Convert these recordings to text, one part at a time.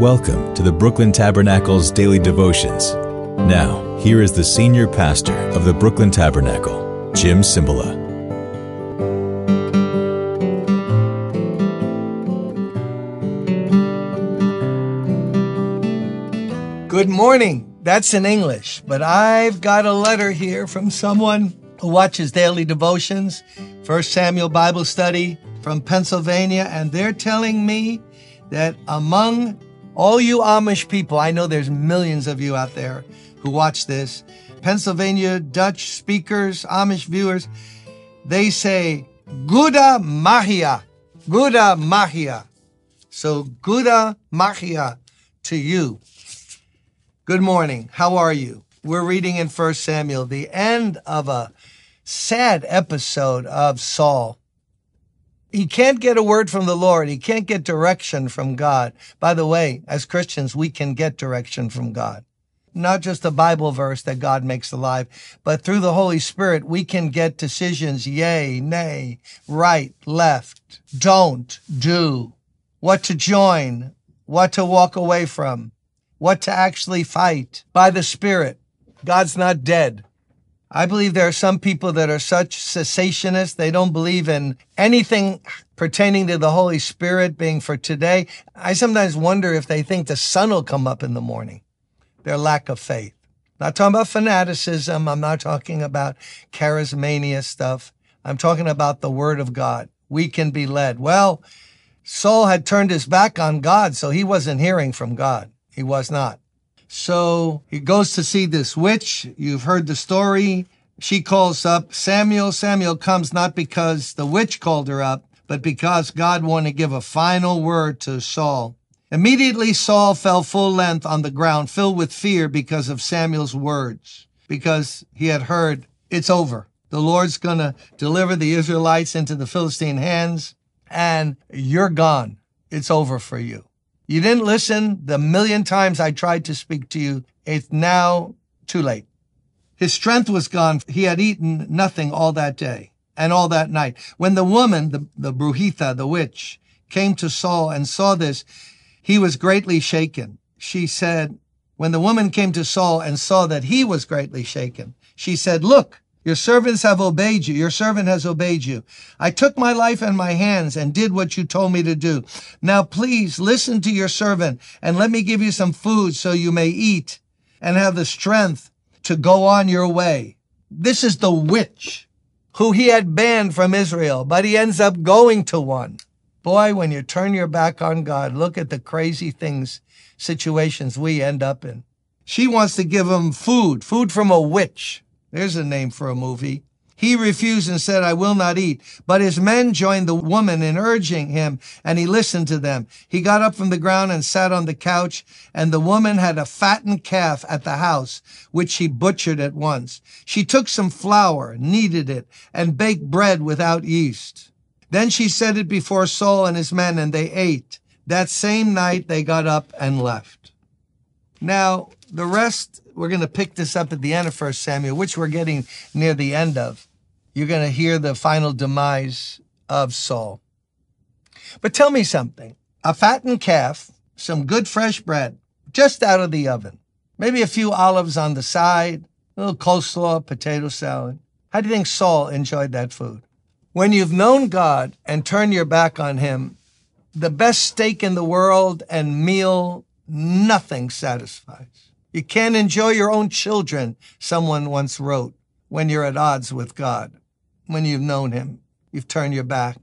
Welcome to the Brooklyn Tabernacle's daily devotions. Now, here is the senior pastor of the Brooklyn Tabernacle, Jim Cymbala. Good morning. That's in English, but I've got a letter here from someone who watches daily devotions, First Samuel Bible study from Pennsylvania, and they're telling me that among all you Amish people, I know there's millions of you out there who watch this, Pennsylvania Dutch speakers, Amish viewers, they say Gouda Mahia, Gouda Mahia. So Gouda Mahia to you. Good morning. How are you? We're reading in 1 Samuel, the end of a sad episode of Saul. He can't get a word from the Lord. He can't get direction from God. By the way, as Christians, we can get direction from God. Not just a Bible verse that God makes alive, but through the Holy Spirit, we can get decisions, yay, nay, right, left, don't, do, what to join, what to walk away from what to actually fight by the Spirit. God's not dead. I believe there are some people that are such cessationists, they don't believe in anything pertaining to the Holy Spirit being for today. I sometimes wonder if they think the sun will come up in the morning. Their lack of faith. Not talking about fanaticism. I'm not talking about charismania stuff. I'm talking about the Word of God. We can be led. Well, Saul had turned his back on God, so he wasn't hearing from God. He was not. So he goes to see this witch. You've heard the story. She calls up Samuel. Samuel comes not because the witch called her up, but because God wanted to give a final word to Saul. Immediately Saul fell full length on the ground, filled with fear because of Samuel's words, because he had heard, it's over. The Lord's going to deliver the Israelites into the Philistine hands, and you're gone. It's over for you. You didn't listen the million times I tried to speak to you. It's now too late. His strength was gone. He had eaten nothing all that day and all that night. When the woman, the, the Bruhitha, the witch, came to Saul and saw this, he was greatly shaken. She said, when the woman came to Saul and saw that he was greatly shaken, she said, look, your servants have obeyed you. Your servant has obeyed you. I took my life in my hands and did what you told me to do. Now please listen to your servant and let me give you some food so you may eat and have the strength to go on your way. This is the witch who he had banned from Israel, but he ends up going to one. Boy, when you turn your back on God, look at the crazy things, situations we end up in. She wants to give him food, food from a witch. There's a name for a movie. He refused and said, I will not eat. But his men joined the woman in urging him, and he listened to them. He got up from the ground and sat on the couch, and the woman had a fattened calf at the house, which she butchered at once. She took some flour, kneaded it, and baked bread without yeast. Then she set it before Saul and his men, and they ate. That same night they got up and left. Now, the rest we're going to pick this up at the end of First Samuel, which we're getting near the end of. You're going to hear the final demise of Saul. But tell me something. A fattened calf, some good fresh bread, just out of the oven, maybe a few olives on the side, a little coleslaw, potato salad. How do you think Saul enjoyed that food? When you've known God and turned your back on him, the best steak in the world and meal, nothing satisfies. You can't enjoy your own children, someone once wrote, when you're at odds with God. When you've known Him, you've turned your back.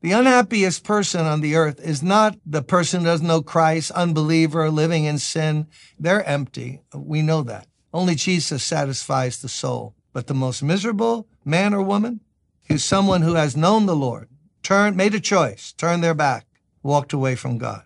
The unhappiest person on the earth is not the person who doesn't know Christ, unbeliever, living in sin. They're empty. We know that. Only Jesus satisfies the soul. But the most miserable man or woman is someone who has known the Lord, turned, made a choice, turned their back, walked away from God.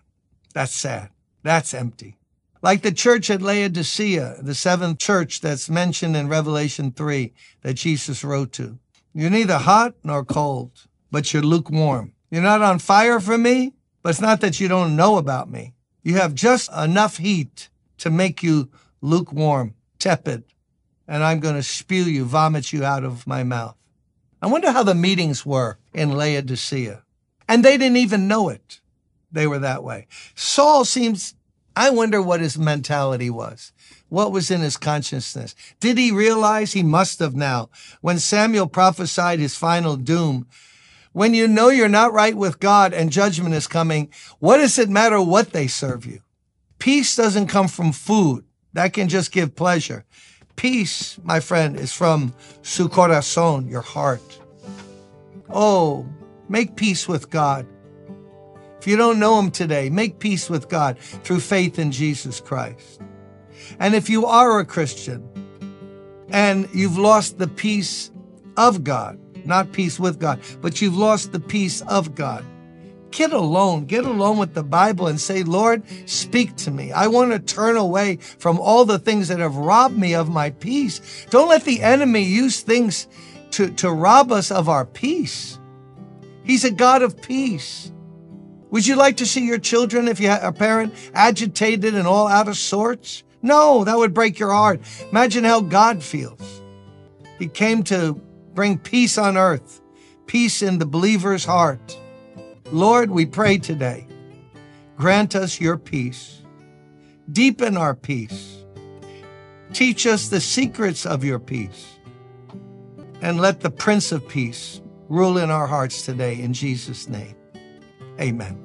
That's sad. That's empty. Like the church at Laodicea, the seventh church that's mentioned in Revelation 3 that Jesus wrote to. You're neither hot nor cold, but you're lukewarm. You're not on fire for me, but it's not that you don't know about me. You have just enough heat to make you lukewarm, tepid, and I'm going to spew you, vomit you out of my mouth. I wonder how the meetings were in Laodicea. And they didn't even know it. They were that way. Saul seems I wonder what his mentality was. What was in his consciousness? Did he realize he must have now when Samuel prophesied his final doom? When you know you're not right with God and judgment is coming, what does it matter what they serve you? Peace doesn't come from food. That can just give pleasure. Peace, my friend, is from su corazón, your heart. Oh, make peace with God. If you don't know Him today, make peace with God through faith in Jesus Christ. And if you are a Christian and you've lost the peace of God, not peace with God, but you've lost the peace of God, get alone. Get alone with the Bible and say, Lord, speak to me. I want to turn away from all the things that have robbed me of my peace. Don't let the enemy use things to, to rob us of our peace. He's a God of peace. Would you like to see your children, if you are a parent, agitated and all out of sorts? No, that would break your heart. Imagine how God feels. He came to bring peace on earth, peace in the believer's heart. Lord, we pray today, grant us your peace, deepen our peace, teach us the secrets of your peace, and let the Prince of Peace rule in our hearts today in Jesus' name. Amen.